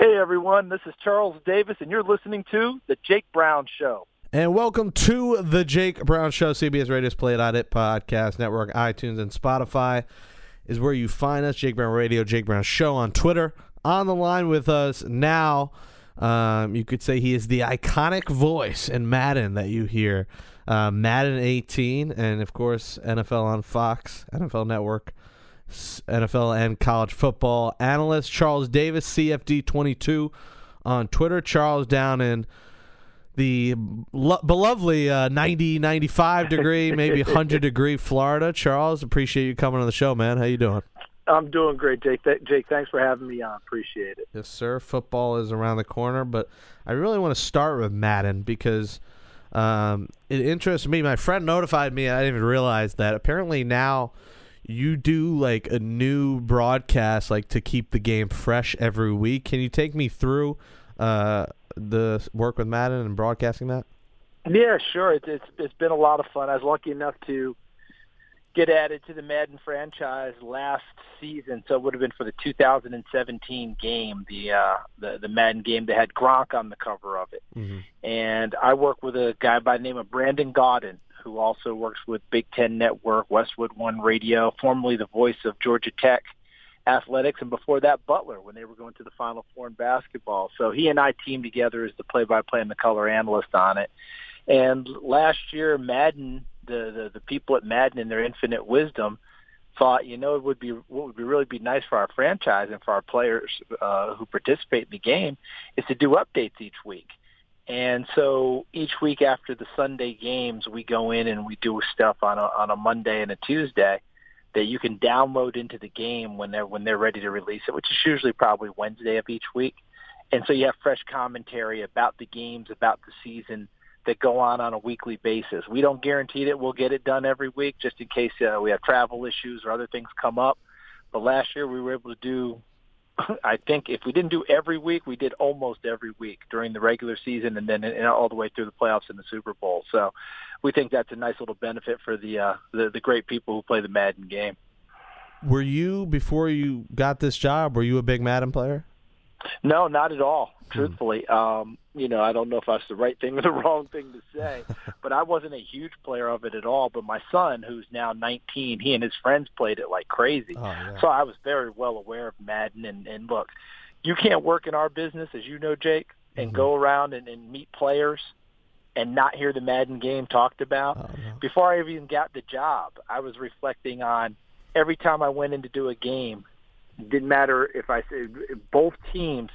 Hey everyone, this is Charles Davis and you're listening to The Jake Brown Show. And welcome to the Jake Brown Show, CBS Radio's Play It On It Podcast Network, iTunes, and Spotify is where you find us. Jake Brown Radio, Jake Brown Show on Twitter. On the line with us now, um, you could say he is the iconic voice in Madden that you hear. Uh, Madden 18, and of course, NFL on Fox, NFL Network, NFL and college football analyst, Charles Davis, CFD22 on Twitter. Charles down in the lo- belovely uh, 90, 95 degree, maybe 100 degree Florida. Charles, appreciate you coming on the show, man. How you doing? I'm doing great, Jake. Th- Jake, thanks for having me on. Appreciate it. Yes, sir. Football is around the corner, but I really want to start with Madden because um, it interests me. My friend notified me. I didn't even realize that. Apparently now you do like a new broadcast, like to keep the game fresh every week. Can you take me through uh, the work with Madden and broadcasting that? Yeah, sure. It's, it's it's been a lot of fun. I was lucky enough to get added to the Madden franchise last season, so it would have been for the 2017 game, the uh, the, the Madden game that had Gronk on the cover of it. Mm-hmm. And I work with a guy by the name of Brandon Gaudin, who also works with Big Ten Network, Westwood One Radio, formerly the voice of Georgia Tech athletics, and before that Butler when they were going to the Final Four in basketball. So he and I teamed together as the play-by-play and the color analyst on it. And last year, Madden the, the the people at Madden in their infinite wisdom thought, you know, it would be what would be really be nice for our franchise and for our players uh, who participate in the game is to do updates each week. And so each week after the Sunday games, we go in and we do stuff on a on a Monday and a Tuesday that you can download into the game when they're when they're ready to release it, which is usually probably Wednesday of each week. And so you have fresh commentary about the games, about the season, that go on on a weekly basis. We don't guarantee that we'll get it done every week just in case uh, we have travel issues or other things come up. But last year we were able to do, I think if we didn't do every week, we did almost every week during the regular season and then and all the way through the playoffs and the Super Bowl. So we think that's a nice little benefit for the, uh, the, the great people who play the Madden game. Were you, before you got this job, were you a big Madden player? No, not at all. Hmm. Truthfully, um, you know, I don't know if that's the right thing or the wrong thing to say, but I wasn't a huge player of it at all. But my son, who's now 19, he and his friends played it like crazy. Oh, yeah. So I was very well aware of Madden. And, and look, you can't work in our business, as you know, Jake, and mm-hmm. go around and, and meet players and not hear the Madden game talked about. Oh, no. Before I even got the job, I was reflecting on every time I went in to do a game didn't matter if I said both teams.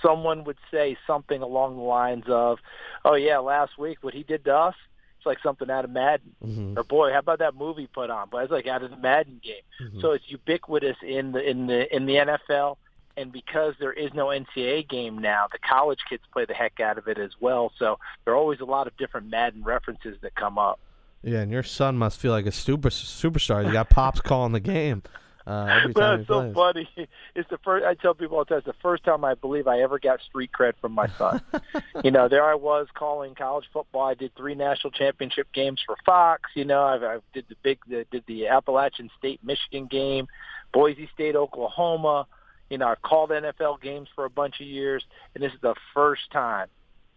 Someone would say something along the lines of, "Oh yeah, last week what he did to us." It's like something out of Madden. Mm-hmm. Or boy, how about that movie put on? But it's like out of the Madden game. Mm-hmm. So it's ubiquitous in the in the in the NFL. And because there is no NCAA game now, the college kids play the heck out of it as well. So there are always a lot of different Madden references that come up. Yeah, and your son must feel like a super superstar. You got pops calling the game. Uh, That's so plays. funny. It's the first. I tell people all the time. It's the first time I believe I ever got street cred from my son. you know, there I was calling college football. I did three national championship games for Fox. You know, I, I did the big, the, did the Appalachian State Michigan game, Boise State Oklahoma. You know, I've called NFL games for a bunch of years, and this is the first time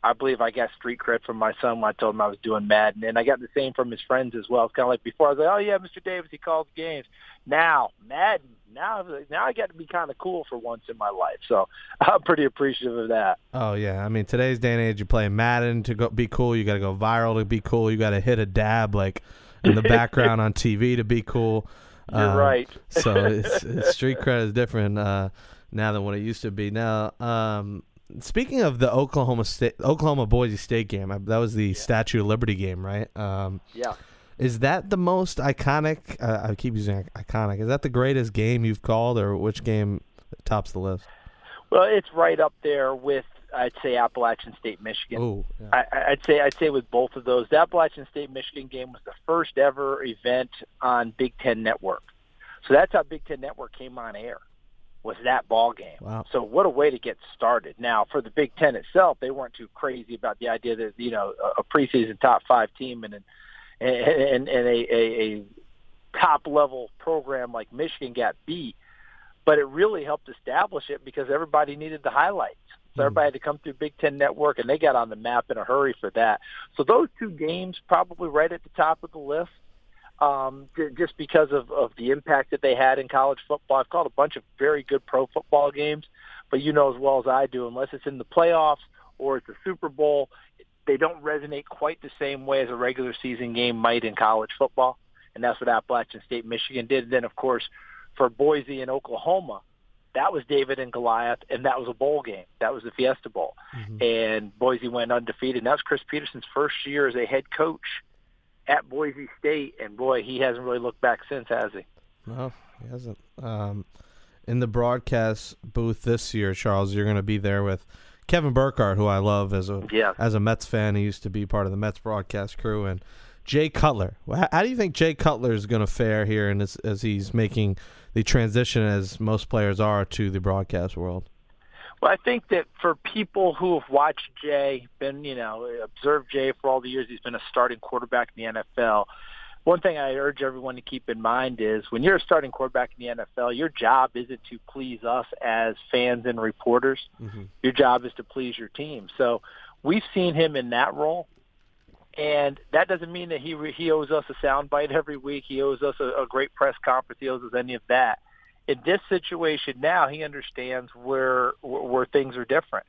I believe I got street cred from my son when I told him I was doing Madden, and I got the same from his friends as well. It's kind of like before I was like, "Oh yeah, Mr. Davis, he calls games." Now Madden, now now I got to be kind of cool for once in my life, so I'm pretty appreciative of that. Oh yeah, I mean today's day and age, you play Madden to go be cool. You got to go viral to be cool. You got to hit a dab like in the background on TV to be cool. You're um, right. so it's, it's street cred is different uh, now than what it used to be. Now. Um, Speaking of the Oklahoma State, Oklahoma Boise State game, that was the yeah. Statue of Liberty game, right? Um, yeah. Is that the most iconic? Uh, I keep using iconic. Is that the greatest game you've called, or which game tops the list? Well, it's right up there with I'd say Appalachian State, Michigan. Ooh, yeah. I, I'd say I'd say with both of those, the Appalachian State Michigan game was the first ever event on Big Ten Network. So that's how Big Ten Network came on air. Was that ball game? Wow. So what a way to get started. Now for the Big Ten itself, they weren't too crazy about the idea that you know a preseason top five team and and and, and a, a, a top level program like Michigan got beat but it really helped establish it because everybody needed the highlights. So hmm. everybody had to come through Big Ten Network, and they got on the map in a hurry for that. So those two games probably right at the top of the list, um, just because of, of the impact that they had in college football. I've called a bunch of very good pro football games, but you know as well as I do, unless it's in the playoffs or it's a Super Bowl, they don't resonate quite the same way as a regular season game might in college football. And that's what Appalachian State, Michigan did. And then, of course, for Boise and Oklahoma, that was David and Goliath, and that was a bowl game. That was the Fiesta Bowl, mm-hmm. and Boise went undefeated. And that was Chris Petersen's first year as a head coach at Boise State, and boy, he hasn't really looked back since, has he? No, he hasn't. Um, in the broadcast booth this year, Charles, you're going to be there with Kevin Burkhardt, who I love as a yeah. as a Mets fan. He used to be part of the Mets broadcast crew, and Jay Cutler. How do you think Jay Cutler is going to fare here, and as, as he's making the transition, as most players are, to the broadcast world? Well, I think that for people who have watched Jay, been you know observed Jay for all the years he's been a starting quarterback in the NFL. One thing I urge everyone to keep in mind is when you're a starting quarterback in the NFL, your job isn't to please us as fans and reporters. Mm-hmm. Your job is to please your team. So we've seen him in that role and that doesn't mean that he he owes us a soundbite every week. He owes us a, a great press conference. He owes us any of that. In this situation now, he understands where where things are different,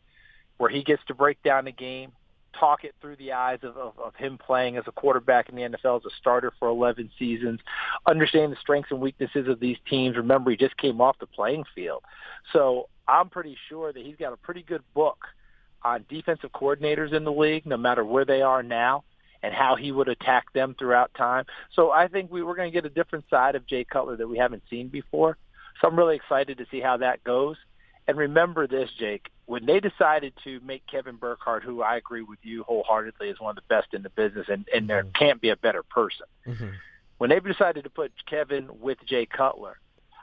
where he gets to break down the game, talk it through the eyes of, of, of him playing as a quarterback in the NFL as a starter for 11 seasons, understand the strengths and weaknesses of these teams. Remember, he just came off the playing field. So I'm pretty sure that he's got a pretty good book on defensive coordinators in the league, no matter where they are now and how he would attack them throughout time. So I think we, we're going to get a different side of Jay Cutler that we haven't seen before. So I'm really excited to see how that goes. And remember this, Jake, when they decided to make Kevin Burkhardt, who I agree with you wholeheartedly is one of the best in the business, and, and there mm-hmm. can't be a better person. Mm-hmm. When they decided to put Kevin with Jay Cutler,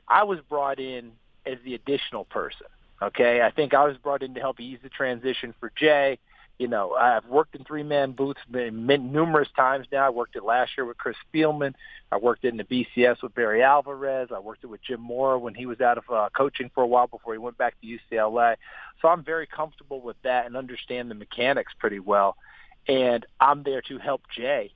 I was brought in as the additional person. Okay, I think I was brought in to help ease the transition for Jay you know, I've worked in three-man booths numerous times now. I worked it last year with Chris Spielman. I worked in the BCS with Barry Alvarez. I worked it with Jim Mora when he was out of uh, coaching for a while before he went back to UCLA. So I'm very comfortable with that and understand the mechanics pretty well. And I'm there to help Jay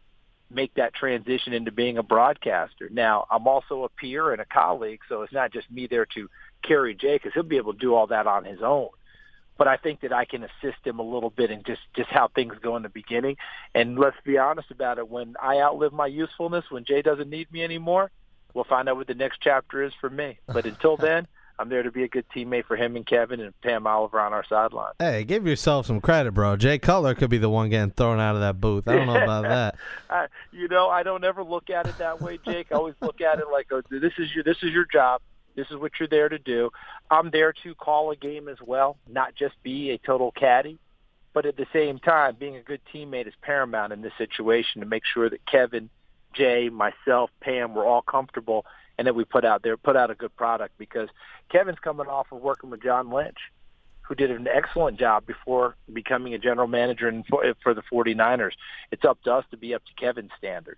make that transition into being a broadcaster. Now, I'm also a peer and a colleague, so it's not just me there to carry Jay because he'll be able to do all that on his own but I think that I can assist him a little bit in just just how things go in the beginning. And let's be honest about it: when I outlive my usefulness, when Jay doesn't need me anymore, we'll find out what the next chapter is for me. But until then. I'm there to be a good teammate for him and Kevin and Pam Oliver on our sideline. Hey, give yourself some credit, bro. Jay Cutler could be the one getting thrown out of that booth. I don't know about that. I, you know, I don't ever look at it that way, Jake. I always look at it like, oh, this is your this is your job. This is what you're there to do. I'm there to call a game as well, not just be a total caddy. But at the same time, being a good teammate is paramount in this situation to make sure that Kevin, Jay, myself, Pam, we're all comfortable and that we put out there put out a good product because Kevin's coming off of working with John Lynch, who did an excellent job before becoming a general manager for, for the 49ers. It's up to us to be up to Kevin's standard.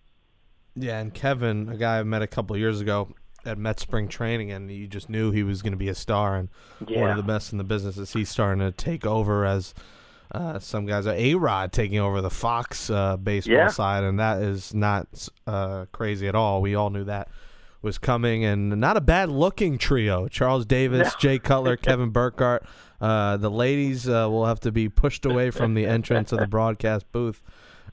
Yeah, and Kevin, a guy I met a couple years ago, at Met spring training, and you just knew he was going to be a star and yeah. one of the best in the business. As he's starting to take over as uh, some guys are A Rod taking over the Fox uh, baseball yeah. side, and that is not uh, crazy at all. We all knew that was coming, and not a bad looking trio: Charles Davis, no. Jay Cutler, Kevin Burkhardt. Uh, the ladies uh, will have to be pushed away from the entrance of the broadcast booth.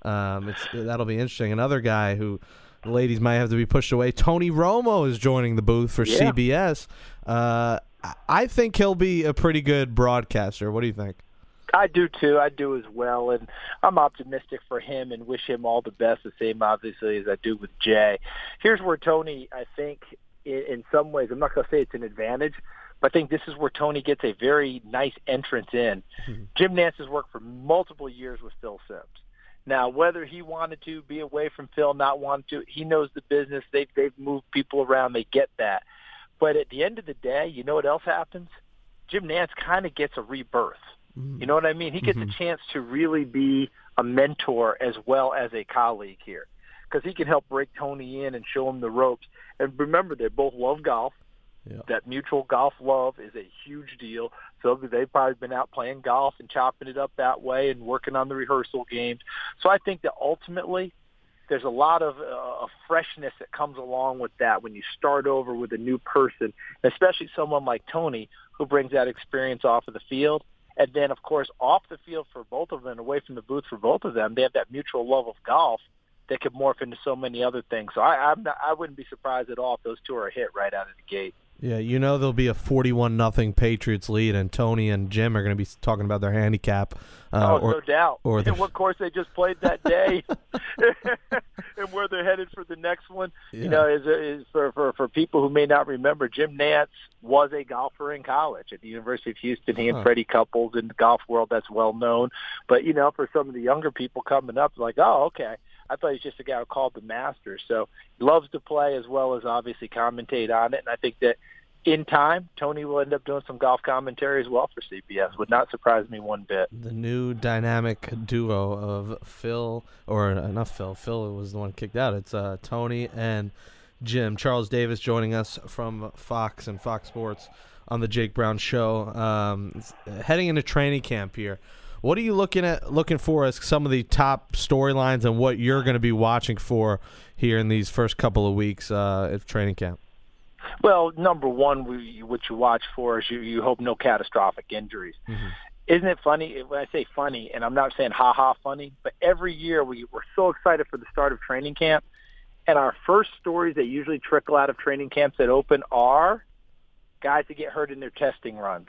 Um, that'll be interesting. Another guy who the ladies might have to be pushed away. Tony Romo is joining the booth for yeah. CBS. Uh, I think he'll be a pretty good broadcaster. What do you think? I do too. I do as well, and I'm optimistic for him and wish him all the best. The same, obviously, as I do with Jay. Here's where Tony, I think, in, some ways, I'm not going to say it's an advantage, But I think this is where Tony gets a very nice entrance in. Mm-hmm. Jim Nantz has worked for multiple years with Phil Simms. Now, whether he wanted to be away from Phil, not want to, he knows the business. They've they've moved people around. They get that. But at the end of the day, you know what else happens? Jim Nantz kind of gets a rebirth. Mm-hmm. You know what I mean? He gets mm-hmm. a chance to really be a mentor as well as a colleague here because he can help break Tony in and show him the ropes. And remember, they both love golf. Yeah. That mutual golf love is a huge deal. So they've probably been out playing golf and chopping it up that way and working on the rehearsal games. So I think that ultimately there's a lot of uh, freshness that comes along with that when you start over with a new person, especially someone like Tony who brings that experience off of the field. And then, of course, off the field for both of them, away from the booth for both of them, they have that mutual love of golf that could morph into so many other things. So I, I'm not, I wouldn't be surprised at all if those two are a hit right out of the gate. Yeah, you know there'll be a forty-one nothing Patriots lead, and Tony and Jim are going to be talking about their handicap. Uh, oh, or, no doubt. Or and what course they just played that day, and where they're headed for the next one. Yeah. You know, is is for, for for people who may not remember, Jim Nantz was a golfer in college at the University of Houston. He and Freddie Couples in the golf world that's well known. But you know, for some of the younger people coming up, like, oh, okay. I thought he's just a guy who called the Masters. So he loves to play as well as obviously commentate on it. And I think that in time, Tony will end up doing some golf commentary as well for CBS. Would not surprise me one bit. The new dynamic duo of Phil, or uh, not Phil, Phil was the one kicked out. It's uh, Tony and Jim. Charles Davis joining us from Fox and Fox Sports on the Jake Brown Show. Um, heading into training camp here. What are you looking at looking for as some of the top storylines and what you're going to be watching for here in these first couple of weeks uh, of training camp? Well, number one, we, what you watch for is you, you hope no catastrophic injuries. Mm-hmm. Isn't it funny when I say funny, and I'm not saying ha ha funny, but every year we, we're so excited for the start of training camp, and our first stories that usually trickle out of training camps that open are guys that get hurt in their testing runs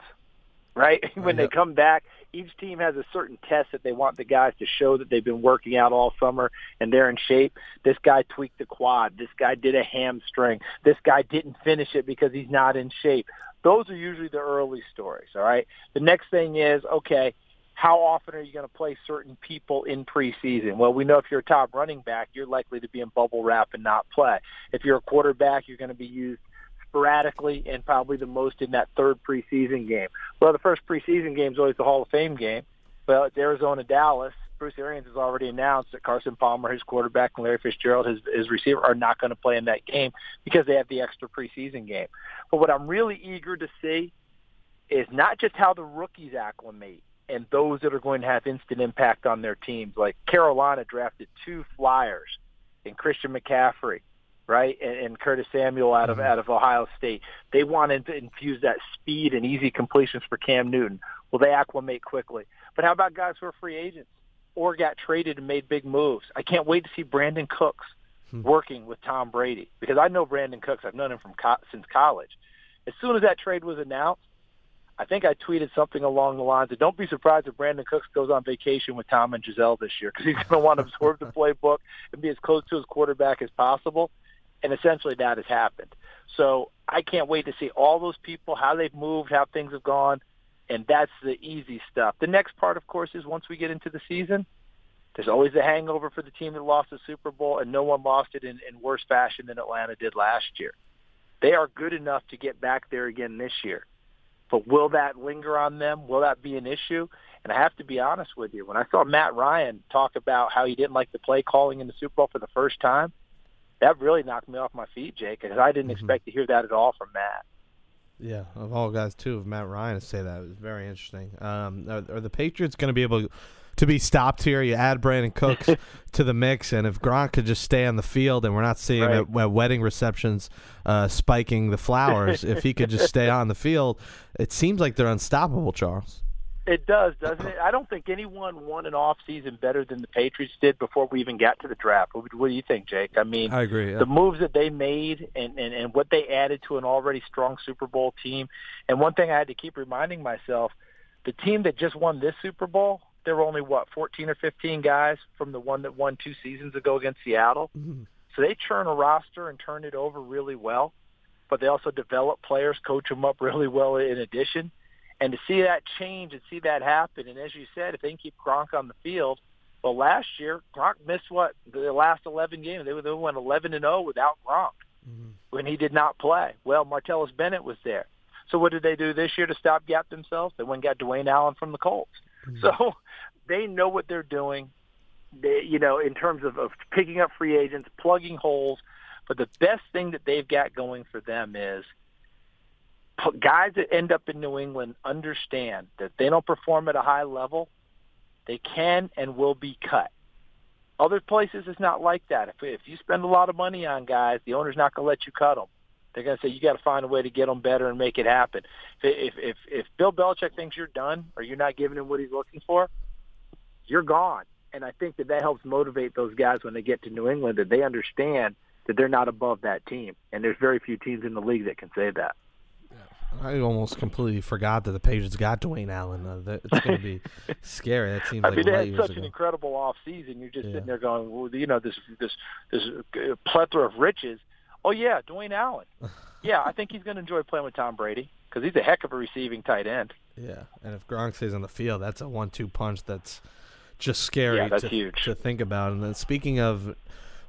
right? when they come back, each team has a certain test that they want the guys to show that they've been working out all summer and they're in shape. This guy tweaked the quad. This guy did a hamstring. This guy didn't finish it because he's not in shape. Those are usually the early stories, all right? The next thing is, okay, how often are you going to play certain people in preseason? Well, we know if you're a top running back, you're likely to be in bubble wrap and not play. If you're a quarterback, you're going to be used sporadically and probably the most in that third preseason game. Well, the first preseason game is always the Hall of Fame game. Well, it's Arizona Dallas. Bruce Arians has already announced that Carson Palmer, his quarterback, and Larry Fitzgerald, his, his receiver, are not going to play in that game because they have the extra preseason game. But what I'm really eager to see is not just how the rookies acclimate and those that are going to have instant impact on their teams. Like Carolina drafted two flyers in Christian McCaffrey right? And, and Curtis Samuel out of mm-hmm. out of Ohio State. They wanted to infuse that speed and easy completions for Cam Newton. Will they acclimate quickly? But how about guys who are free agents or got traded and made big moves? I can't wait to see Brandin Cooks hmm. working with Tom Brady because I know Brandin Cooks. I've known him from co- since college. As soon as that trade was announced, I think I tweeted something along the lines of, "Don't be surprised if Brandin Cooks goes on vacation with Tom and Gisele this year because he's going to want to absorb the playbook and be as close to his quarterback as possible." And essentially that has happened. So I can't wait to see all those people, how they've moved, how things have gone, and that's the easy stuff. The next part, of course, is once we get into the season, there's always a hangover for the team that lost the Super Bowl, and no one lost it in, in worse fashion than Atlanta did last year. They are good enough to get back there again this year. But will that linger on them? Will that be an issue? And I have to be honest with you. When I saw Matt Ryan talk about how he didn't like the play calling in the Super Bowl for the first time, that really knocked me off my feet, Jake, because I didn't mm-hmm. expect to hear that at all from Matt. Yeah, of all guys too, of Matt Ryan to say that it was very interesting. Um, are, are the Patriots going to be able to be stopped here? You add Brandin Cooks to the mix, and if Gronk could just stay on the field, and we're not seeing right. at, at, wedding receptions uh, spiking the flowers, if he could just stay on the field, it seems like they're unstoppable, Charles. It does, doesn't it? I don't think anyone won an off season better than the Patriots did before we even got to the draft. What, what do you think, Jake? I mean, I agree. Yeah. The moves that they made and, and and what they added to an already strong Super Bowl team. And one thing I had to keep reminding myself: the team that just won this Super Bowl, there were only what 14 or 15 guys from the one that won two seasons ago against Seattle. Mm-hmm. So they churn a roster and turn it over really well. but they also develop players, coach them up really well in addition. And to see that change and see that happen, and as you said, if they can keep Gronk on the field, well, last year Gronk missed what the last 11 games. They, they went 11 and 0 without Gronk mm-hmm. when he did not play. Well, Martellus Bennett was there. So what did they do this year to stop gap themselves? They went and got Dwayne Allen from the Colts. Mm-hmm. So they know what they're doing. They, you know, in terms of, of picking up free agents, plugging holes. But the best thing that they've got going for them is guys that end up in New England understand that they don't perform at a high level, they can and will be cut. Other places it's not like that. If if you spend a lot of money on guys, the owner's not going to let you cut them. They're going to say you got to find a way to get them better and make it happen. If if if Bill Belichick thinks you're done or you're not giving him what he's looking for, you're gone. And I think that that helps motivate those guys when they get to New England that they understand that they're not above that team. And there's very few teams in the league that can say that. I almost completely forgot that the Patriots got Dwayne Allen. Uh, it's going to be scary. That seems I like mean, they had such ago. an incredible off season. You're just yeah. sitting there going, well, you know, this this this plethora of riches. Oh yeah, Dwayne Allen. yeah, I think he's going to enjoy playing with Tom Brady because he's a heck of a receiving tight end. Yeah, and if Gronk stays on the field, that's a one-two punch. That's just scary yeah, that's to, huge. to think about. And then speaking of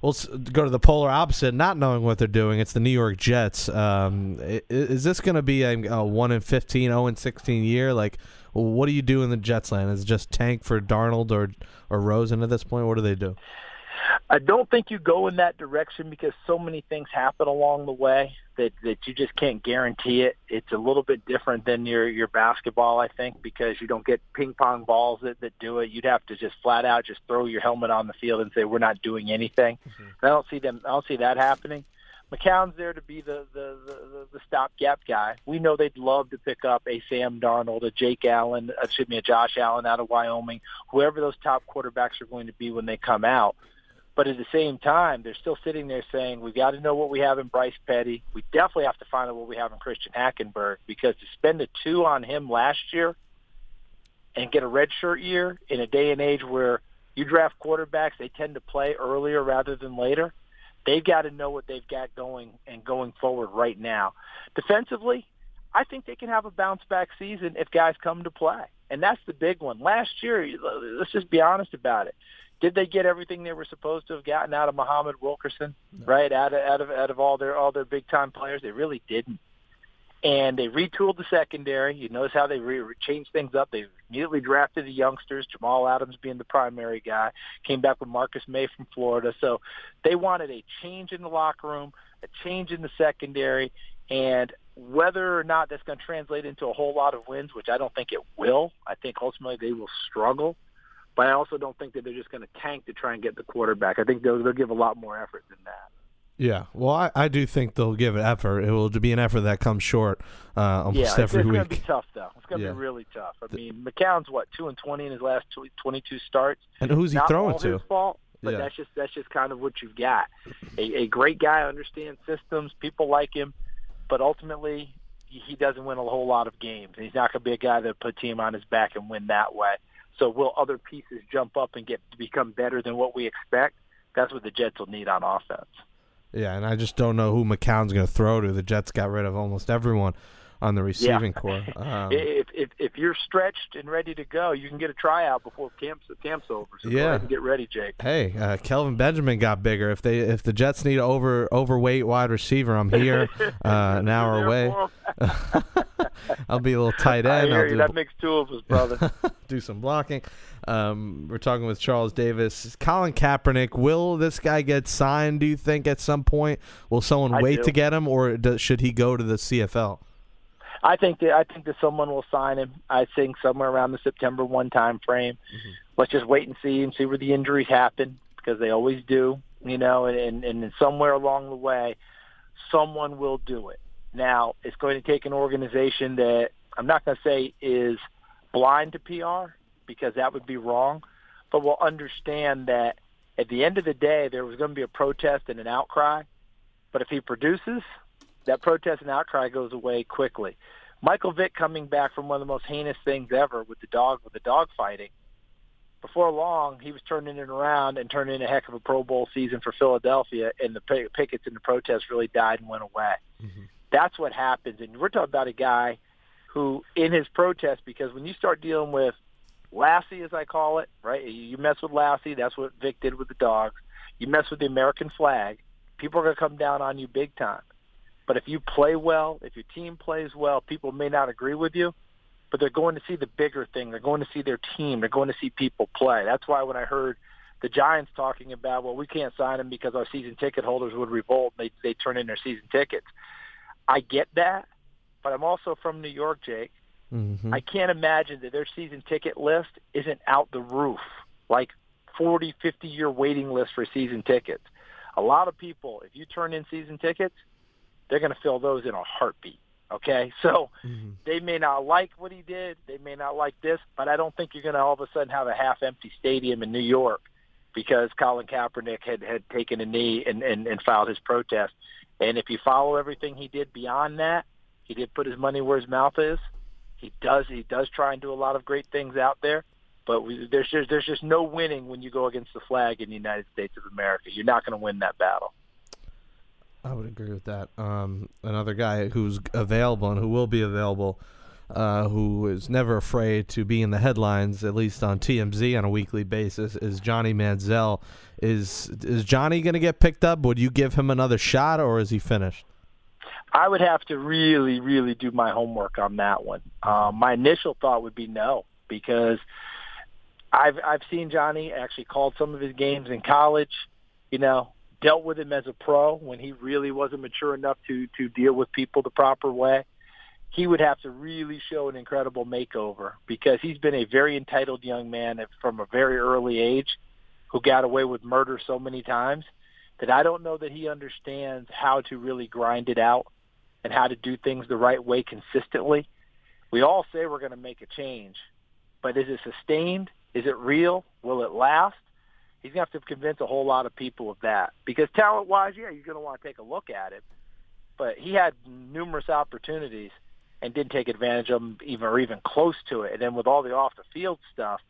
we'll go to the polar opposite, not knowing what they're doing. It's the New York Jets. Um, is this going to be a, a, 1 in 15, 0 in 16 year? Like, what do you do in the Jets land? Is it just tank for Darnold or, or Rosen at this point? What do they do? I don't think you go in that direction because so many things happen along the way that that you just can't guarantee it. It's a little bit different than your your basketball, I think, because you don't get ping pong balls that that do it. You'd have to just flat out just throw your helmet on the field and say we're not doing anything. Mm-hmm. I don't see them. I don't see that happening. McCown's there to be the the the, the stopgap guy. We know they'd love to pick up a Sam Darnold, a Jake Allen, excuse me, a Josh Allen out of Wyoming, whoever those top quarterbacks are going to be when they come out. But at the same time, they're still sitting there saying, we've got to know what we have in Bryce Petty. We definitely have to find out what we have in Christian Hackenberg because to spend a two on him last year and get a redshirt year in a day and age where you draft quarterbacks, they tend to play earlier rather than later. They've got to know what they've got going and going forward right now. Defensively, I think they can have a bounce back season if guys come to play. And that's the big one. Last year, let's just be honest about it. Did they get everything they were supposed to have gotten out of Muhammad Wilkerson? No. Right out of out of out of all their all their big time players, they really didn't. And they retooled the secondary. You notice how they re- changed things up. They immediately drafted the youngsters, Jamal Adams being the primary guy. Came back with Marcus Maye from Florida. So they wanted a change in the locker room, a change in the secondary, and whether or not that's going to translate into a whole lot of wins, which I don't think it will. I think ultimately they will struggle but I also don't think that they're just going to tank to try and get the quarterback. I think they'll, they'll give a lot more effort than that. Yeah, well, I, I do think they'll give an effort. It will be an effort that comes short uh, almost yeah, every it's, week. it's going to be tough, though. It's going to yeah. be really tough. I mean, McCown's what two and twenty in his last twenty-two starts. And who's he Not throwing all to? His fault, but Yeah. that's just that's just kind of what you've got. A, a great guy understands systems. People like him, but ultimately he he doesn't win a whole lot of games. And he's not going to be a guy that put team on his back and win that way. So will other pieces jump up and get become better than what we expect? That's what the Jets will need on offense. Yeah, and I just don't know who McCown's going to throw to. The Jets got rid of almost everyone on the receiving yeah. core. Um, if, if if you're stretched and ready to go, you can get a tryout before camp's camp's over. So Yeah. go ahead and get ready, Jake. hey, uh, Kelvin Benjamin got bigger. If they if the Jets need an over overweight wide receiver, I'm here uh, an hour away. I'll be a little tight I end. hear I'll you. do, That makes two of us, brother. do some blocking. Um, we're talking with Charles Davis. Colin Kaepernick. Will this guy get signed? Do you think at some point? Will someone I wait do. to get him, or does, should he go to the CFL? I think that I think that someone will sign him. I think somewhere around the September one time frame. Mm-hmm. Let's just wait and see and see where the injuries happen because they always do, you know. And, and and somewhere along the way, someone will do it. Now it's going to take an organization that I'm not going to say is blind to PR because that would be wrong, but will understand that at the end of the day there was going to be a protest and an outcry. But if he produces, that protest and outcry goes away quickly. Michael Vick coming back from one of the most heinous things ever with the dog with the dog fighting. Before long, he was turning it around and turning in a heck of a Pro Bowl season for Philadelphia, and the pickets and the protests really died and went away. Mm-hmm. That's what happens. And we're talking about a guy who, in his protest, because when you start dealing with Lassie, as I call it, right? You mess with Lassie. That's what Vick did with the dogs. You mess with the American flag. People are going to come down on you big time. But if you play well, if your team plays well, people may not agree with you, but they're going to see the bigger thing. They're going to see their team. They're going to see people play. That's why when I heard the Giants talking about, well, we can't sign him because our season ticket holders would revolt they they turn in their season tickets. I get that, but I'm also from New York, Jake. Mm-hmm. I can't imagine that their season ticket list isn't out the roof, like 40, 50 year waiting list for season tickets. A lot of people, if you turn in season tickets, they're going to fill those in a heartbeat. Okay, so mm-hmm. they may not like what he did, they may not like this, but I don't think you're going to all of a sudden have a half-empty stadium in New York because Colin Kaepernick had had taken a knee and, and and filed his protest. And if you follow everything he did beyond that, he did put his money where his mouth is. He does he does try and do a lot of great things out there, but we, there's just there's just no winning when you go against the flag in the United States of America. You're not going to win that battle. I would agree with that. Um, another guy who's available and who will be available, uh, who is never afraid to be in the headlines, at least on TMZ on a weekly basis, is Johnny Manziel. Is is Johnny going to get picked up? Would you give him another shot, or is he finished? I would have to really, really do my homework on that one. Um, my initial thought would be no, because I've I've seen Johnny actually called some of his games in college. You know, dealt with him as a pro when he really wasn't mature enough to to deal with people the proper way. He would have to really show an incredible makeover because he's been a very entitled young man from a very early age who got away with murder so many times that I don't know that he understands how to really grind it out and how to do things the right way consistently. We all say we're going to make a change, but is it sustained? Is it real? Will it last? He's going to have to convince a whole lot of people of that. Because talent-wise, yeah, you're going to want to take a look at it. But he had numerous opportunities and didn't take advantage of them even or even close to it. And then with all the off-the-field stuff,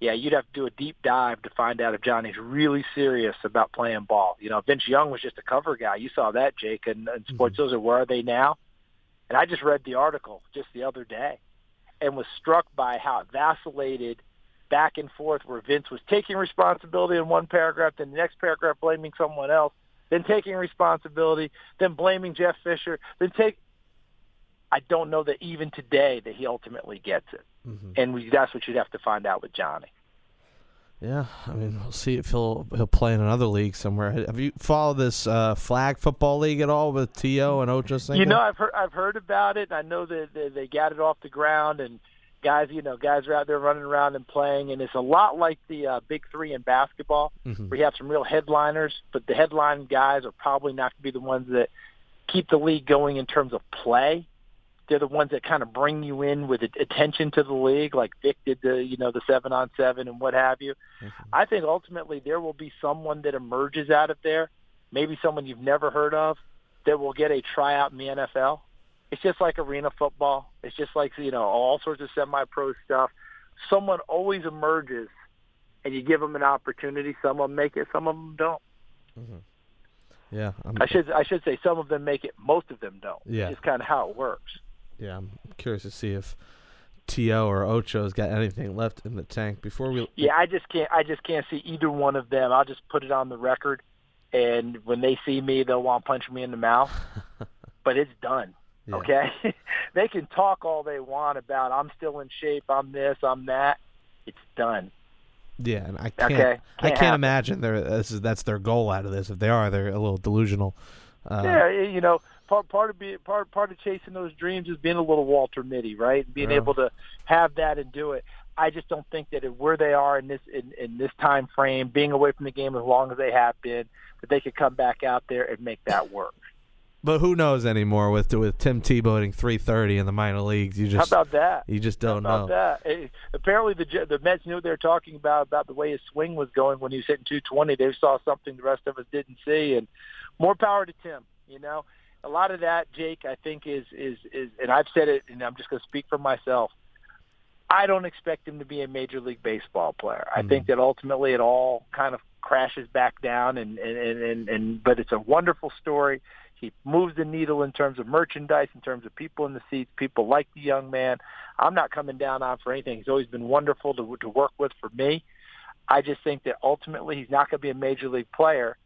yeah, you'd have to do a deep dive to find out if Johnny's really serious about playing ball. You know, Vince Young was just a cover guy. You saw that, Jake, and, and Sports mm-hmm. Illustrated. Where are they now? And I just read the article just the other day and was struck by how it vacillated back and forth where Vince was taking responsibility in one paragraph, then the next paragraph blaming someone else, then taking responsibility, then blaming Jeff Fisher, then take. I don't know that even today that he ultimately gets it, mm-hmm. and we, that's what you'd have to find out with Johnny. Yeah, I mean, we'll see if he'll he'll play in another league somewhere. Have you followed this uh, flag football league at all with T.O. and Ocho Cinco? You know, I've heard I've heard about it. I know that they, they got it off the ground, and guys, you know, guys are out there running around and playing, and it's a lot like the uh, Big Three in basketball, mm-hmm. where you have some real headliners, but the headline guys are probably not going to be the ones that keep the league going in terms of play. They're the ones that kind of bring you in with attention to the league, like Vick did the, you know, the seven on seven and what have you. Mm-hmm. I think ultimately there will be someone that emerges out of there, maybe someone you've never heard of, that will get a tryout in the NFL it's just like arena football. It's just like you know all sorts of semi-pro stuff. Someone always emerges, and you give them an opportunity. Some of them make it, some of them don't. Mm-hmm. Yeah, I'm, i should I should say some of them make it, most of them don't. Yeah, it's kind of how it works. Yeah, I'm curious to see if T.O. or Ocho's got anything left in the tank before we. Yeah, I just can't. I just can't see either one of them. I'll just put it on the record, and when they see me, they'll want to punch me in the mouth. but it's done. Yeah. Okay, they can talk all they want about I'm still in shape, I'm this, I'm that. It's done. Yeah, and I can't. Okay. can't I can't happen. imagine they're this is that's their goal out of this. If they are, they're a little delusional. Uh, yeah, you know, part part of being part part of chasing those dreams is being a little Walter Mitty, right? Being able to have that and do it. I just don't think that if, where they are in this in, in this time frame, being away from the game as long as they have been, that they could come back out there and make that work. But who knows anymore with with Tim Tebow hitting 330 in the minor leagues? You just how about that? You just don't how about know. That? It, apparently, the the Mets knew what they were talking about about the way his swing was going when he was hitting 220. They saw something the rest of us didn't see, and more power to Tim. You know, a lot of that, Jake, I think is is is, and I've said it, and I'm just going to speak for myself. I don't expect him to be a major league baseball player. I mm think that ultimately it all kind of crashes back down and and, and and and but it's a wonderful story He moves the needle in terms of merchandise, in terms of people in the seats. People like the young man. I'm not coming down on for anything. He's always been wonderful to to work with for me. I just think that ultimately he's not going to be a major league player,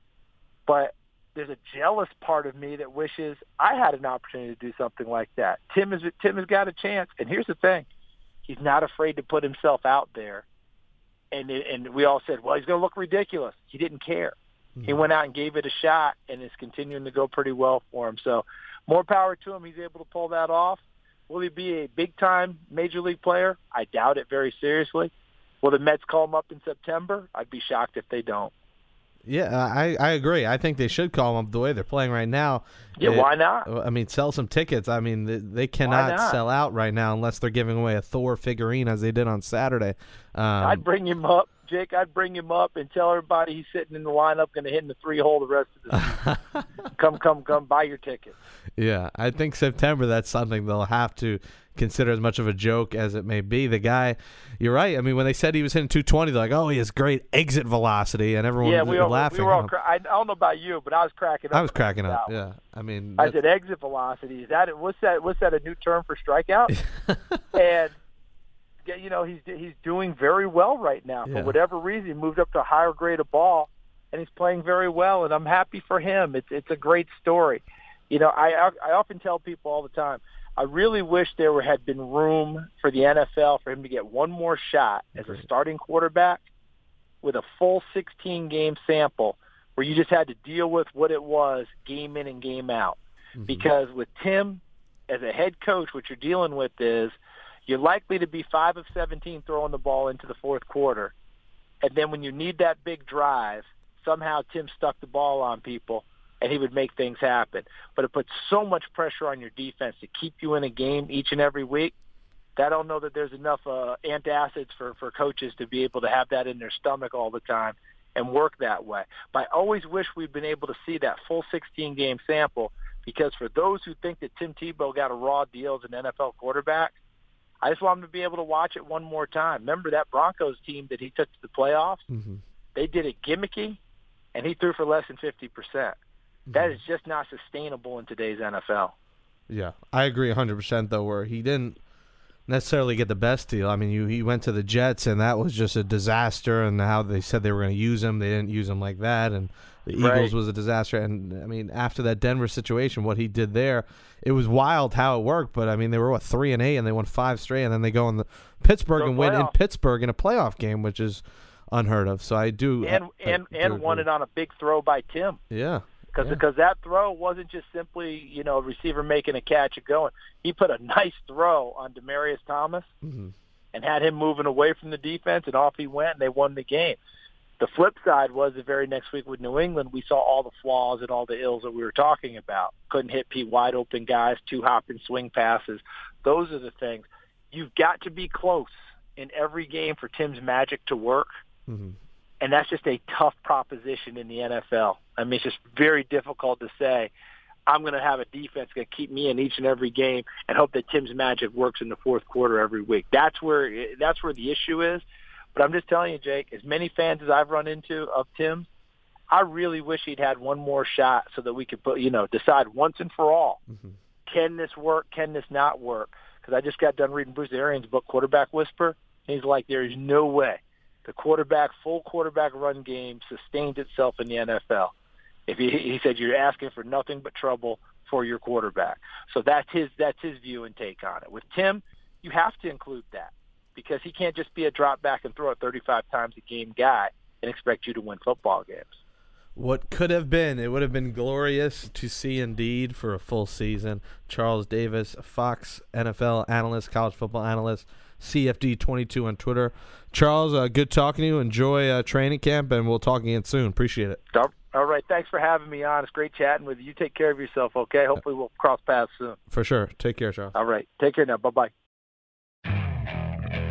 but there's a jealous part of me that wishes I had an opportunity to do something like that. Tim has Tim has got a chance, and here's the thing: he's not afraid to put himself out there. And and we all said, well, he's going to look ridiculous. He didn't care. Mm-hmm. He went out and gave it a shot, and it's continuing to go pretty well for him. So, more power to him. He's able to pull that off. Will he be a big time major league player? I doubt it very seriously. Will the Mets call him up in September? I'd be shocked if they don't. Yeah, I, I agree. I think they should call them the way they're playing right now. Yeah, it, why not? I mean, sell some tickets. I mean, they, they cannot sell out right now unless they're giving away a Thor figurine as they did on Saturday. Um, I'd bring him up, Jake. I'd bring him up and tell everybody he's sitting in the lineup, going to hit in the three hole the rest of the season. come, come, come, buy your ticket. Yeah, I think September. That's something they'll have to consider as much of a joke as it may be. The guy, you're right. I mean, when they said he was hitting 220, they're like, "Oh, he has great exit velocity," and everyone yeah, was we all, laughing. We were all cra- I don't know about you, but I was cracking up. I was cracking up. Yeah, I mean, I said exit velocity. Is that what's that? What's that? A new term for strikeout? and you know, he's he's doing very well right now. For whatever reason, he moved up to a higher grade of ball, and he's playing very well. And I'm happy for him. It's it's a great story. You know, I I often tell people all the time I really wish there had been room for the NFL for him to get one more shot as a starting quarterback with a full 16 game sample where you just had to deal with what it was game in and game out. Mm-hmm. Because with Tim as a head coach, what you're dealing with is you're likely to be 5 of 17 throwing the ball into the fourth quarter. And then when you need that big drive, somehow Tim stuck the ball on people and he would make things happen. But it puts so much pressure on your defense to keep you in a game each and every week. I don't know that there's enough uh, antacids for for coaches to be able to have that in their stomach all the time and work that way. But I always wish we'd been able to see that full 16 game sample because for those who think that Tim Tebow got a raw deal as an NFL quarterback, I just want him to be able to watch it one more time. Remember that Broncos team that he took to the playoffs? Mm-hmm. They did it gimmicky, and he threw for less than 50 percent. That mm-hmm. is just not sustainable in today's NFL. Yeah, I agree 100% though where he didn't necessarily get the best deal. I mean, you he went to the Jets and that was just a disaster and how they said they were going to use him, they didn't use him like that and the Eagles right. was a disaster and I mean, after that Denver situation what he did there, it was wild how it worked, but I mean, they were what 3 and 8 and they won 5 straight and then they go in the Pittsburgh and win in Pittsburgh in a playoff game, which is unheard of. So I do and I, and I and won it on a big throw by Tim. Yeah because yeah. because that throw wasn't just simply you know a receiver making a catch and going. He put a nice throw on Demaryius Thomas mm-hmm. and had him moving away from the defense, and off he went, and they won the game. The flip side was the very next week with New England, we saw all the flaws and all the ills that we were talking about. Couldn't hit Pete wide open guys, two hop and swing passes. Those are the things. You've got to be close in every game for Tim's magic to work. Mm-hmm and that's just a tough proposition in the NFL. I mean, it's just very difficult to say. I'm going to have a defense going to keep me in each and every game and hope that Tim's magic works in the fourth quarter every week. That's where that's where the issue is. But I'm just telling you, Jake, as many fans as I've run into of Tim, I really wish he'd had one more shot so that we could put, you know, decide once and for all, mm-hmm. can this work? Can this not work? Because I just got done reading Bruce Arians' book, Quarterback Whisper. He's like, there is no way the quarterback, full quarterback run game sustained itself in the NFL. If he, he said you're asking for nothing but trouble for your quarterback, so that's his that's his view and take on it. With Tim, you have to include that because he can't just be a drop back and throw it 35 times a game guy and expect you to win football games. What could have been, it would have been glorious to see indeed for a full season. Charles Davis, Fox NFL analyst, college football analyst, CFD22 on Twitter. Charles, uh, good talking to you. Enjoy uh, training camp, and we'll talk again soon. Appreciate it. All right. Thanks for having me on. It's great chatting with you. You take care of yourself, okay? Hopefully, we'll cross paths soon. For sure. Take care, Charles. All right. Take care now. Bye bye.